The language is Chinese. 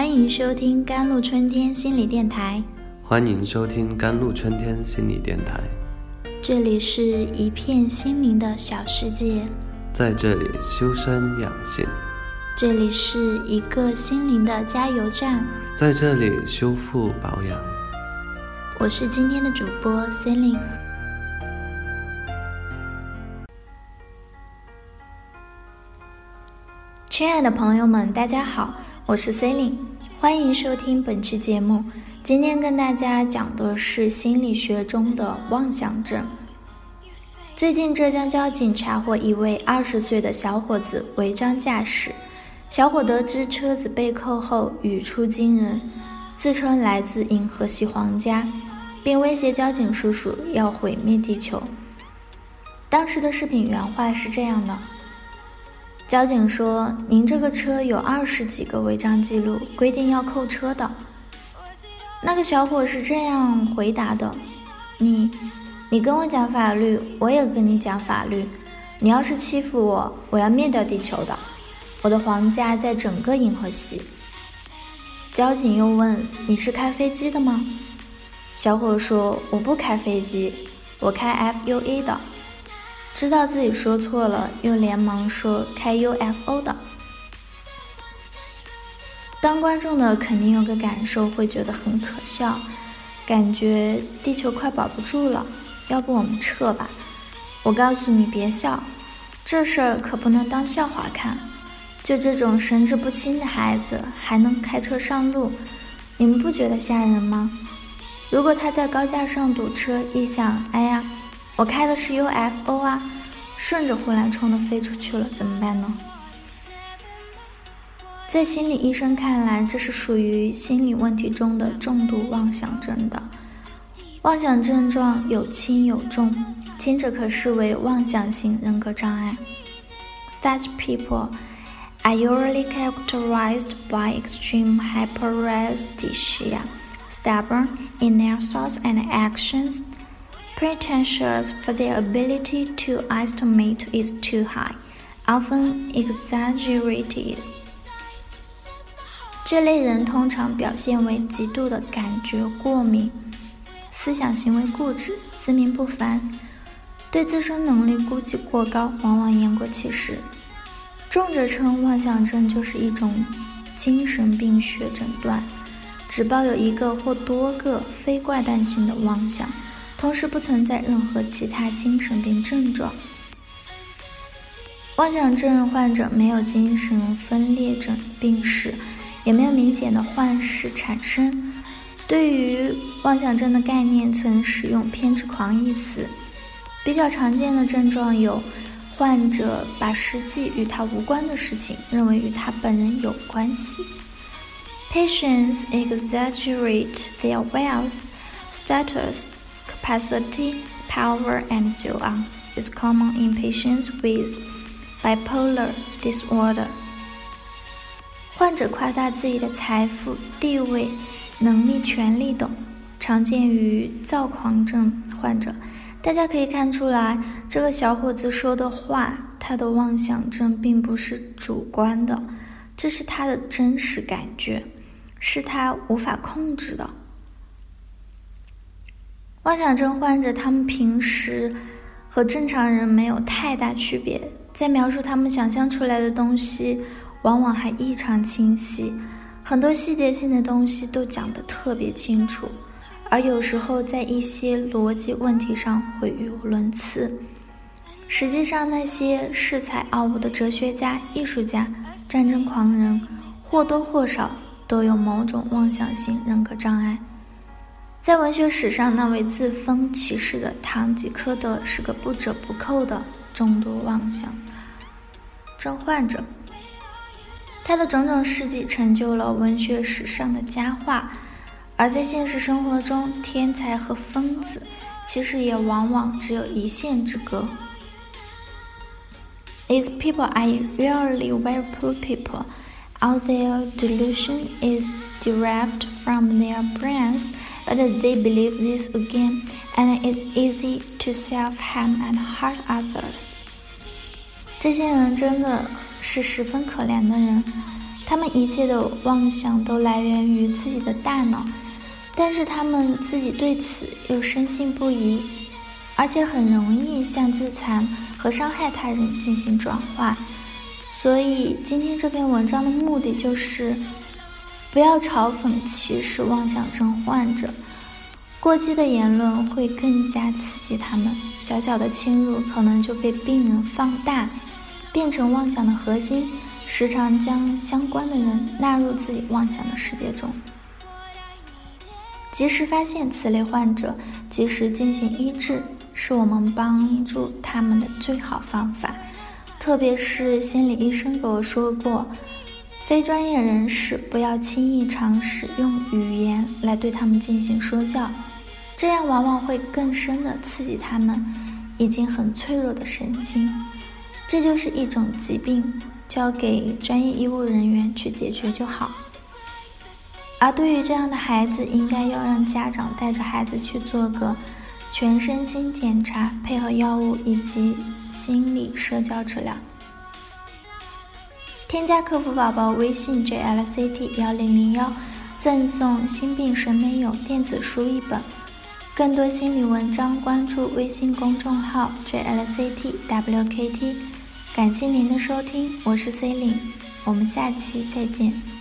欢迎收听甘露春天心理电台。欢迎收听甘露春天心理电台。这里是一片心灵的小世界，在这里修身养性，这里是一个心灵的加油站，在这里修复保养。我是今天的主播 Celine。亲爱的朋友们，大家好，我是 Celine，欢迎收听本期节目。今天跟大家讲的是心理学中的妄想症。最近，浙江交警查获一位二十岁的小伙子违章驾驶。小伙得知车子被扣后，语出惊人，自称来自银河系皇家，并威胁交警叔叔要毁灭地球。当时的视频原话是这样的。交警说：“您这个车有二十几个违章记录，规定要扣车的。”那个小伙是这样回答的：“你，你跟我讲法律，我也跟你讲法律。你要是欺负我，我要灭掉地球的。我的皇家在整个银河系。”交警又问：“你是开飞机的吗？”小伙说：“我不开飞机，我开 F U A 的。”知道自己说错了，又连忙说开 UFO 的。当观众的肯定有个感受，会觉得很可笑，感觉地球快保不住了。要不我们撤吧？我告诉你，别笑，这事儿可不能当笑话看。就这种神志不清的孩子还能开车上路，你们不觉得吓人吗？如果他在高架上堵车，一想，哎呀。我开的是 UFO 啊，顺着护栏冲的飞出去了，怎么办呢？在心理医生看来，这是属于心理问题中的重度妄想症的。妄想症状有轻有重，轻者可视为妄想型人格障碍。Such people are usually characterized by extreme hyperesthesia, stubborn in their thoughts and actions. Pretentious for their ability to estimate is too high, often exaggerated. 这类人通常表现为极度的感觉过敏，思想行为固执，自命不凡，对自身能力估计过高，往往言过其实。重者称妄想症就是一种精神病学诊断，只抱有一个或多个非怪诞性的妄想。同时不存在任何其他精神病症状。妄想症患者没有精神分裂症病史，也没有明显的幻视产生。对于妄想症的概念，曾使用“偏执狂”一词。比较常见的症状有：患者把实际与他无关的事情认为与他本人有关系；Patients exaggerate their wealth, status. Capacity, power, and so on is common in patients with bipolar disorder. 患者夸大自己的财富、地位、能力、权利等，常见于躁狂症患者。大家可以看出来，这个小伙子说的话，他的妄想症并不是主观的，这是他的真实感觉，是他无法控制的。妄想症患者，他们平时和正常人没有太大区别，在描述他们想象出来的东西，往往还异常清晰，很多细节性的东西都讲得特别清楚，而有时候在一些逻辑问题上会语无伦次。实际上，那些恃才傲物的哲学家、艺术家、战争狂人，或多或少都有某种妄想性人格障碍。在文学史上，那位自封骑士的堂吉诃德是个不折不扣的重度妄想症患者。他的种种事迹成就了文学史上的佳话，而在现实生活中，天才和疯子其实也往往只有一线之隔。These people are really very poor people. All their delusion is derived from their brains. but they believe this again, and it's easy to self-harm and hurt others. 这些人真的是十分可怜的人，他们一切的妄想都来源于自己的大脑，但是他们自己对此又深信不疑，而且很容易向自残和伤害他人进行转化。所以，今天这篇文章的目的就是，不要嘲讽歧视妄想症患者，过激的言论会更加刺激他们，小小的侵入可能就被病人放大，变成妄想的核心。时常将相关的人纳入自己妄想的世界中，及时发现此类患者，及时进行医治，是我们帮助他们的最好方法。特别是心理医生给我说过，非专业人士不要轻易尝试用语言来对他们进行说教，这样往往会更深的刺激他们已经很脆弱的神经。这就是一种疾病。交给专业医务人员去解决就好。而对于这样的孩子，应该要让家长带着孩子去做个全身心检查，配合药物以及心理社交治疗。添加客服宝宝微信 jlct 幺零零幺，赠送《心病谁没有》电子书一本。更多心理文章，关注微信公众号 jlct wkt。感谢您的收听，我是 C 琳，我们下期再见。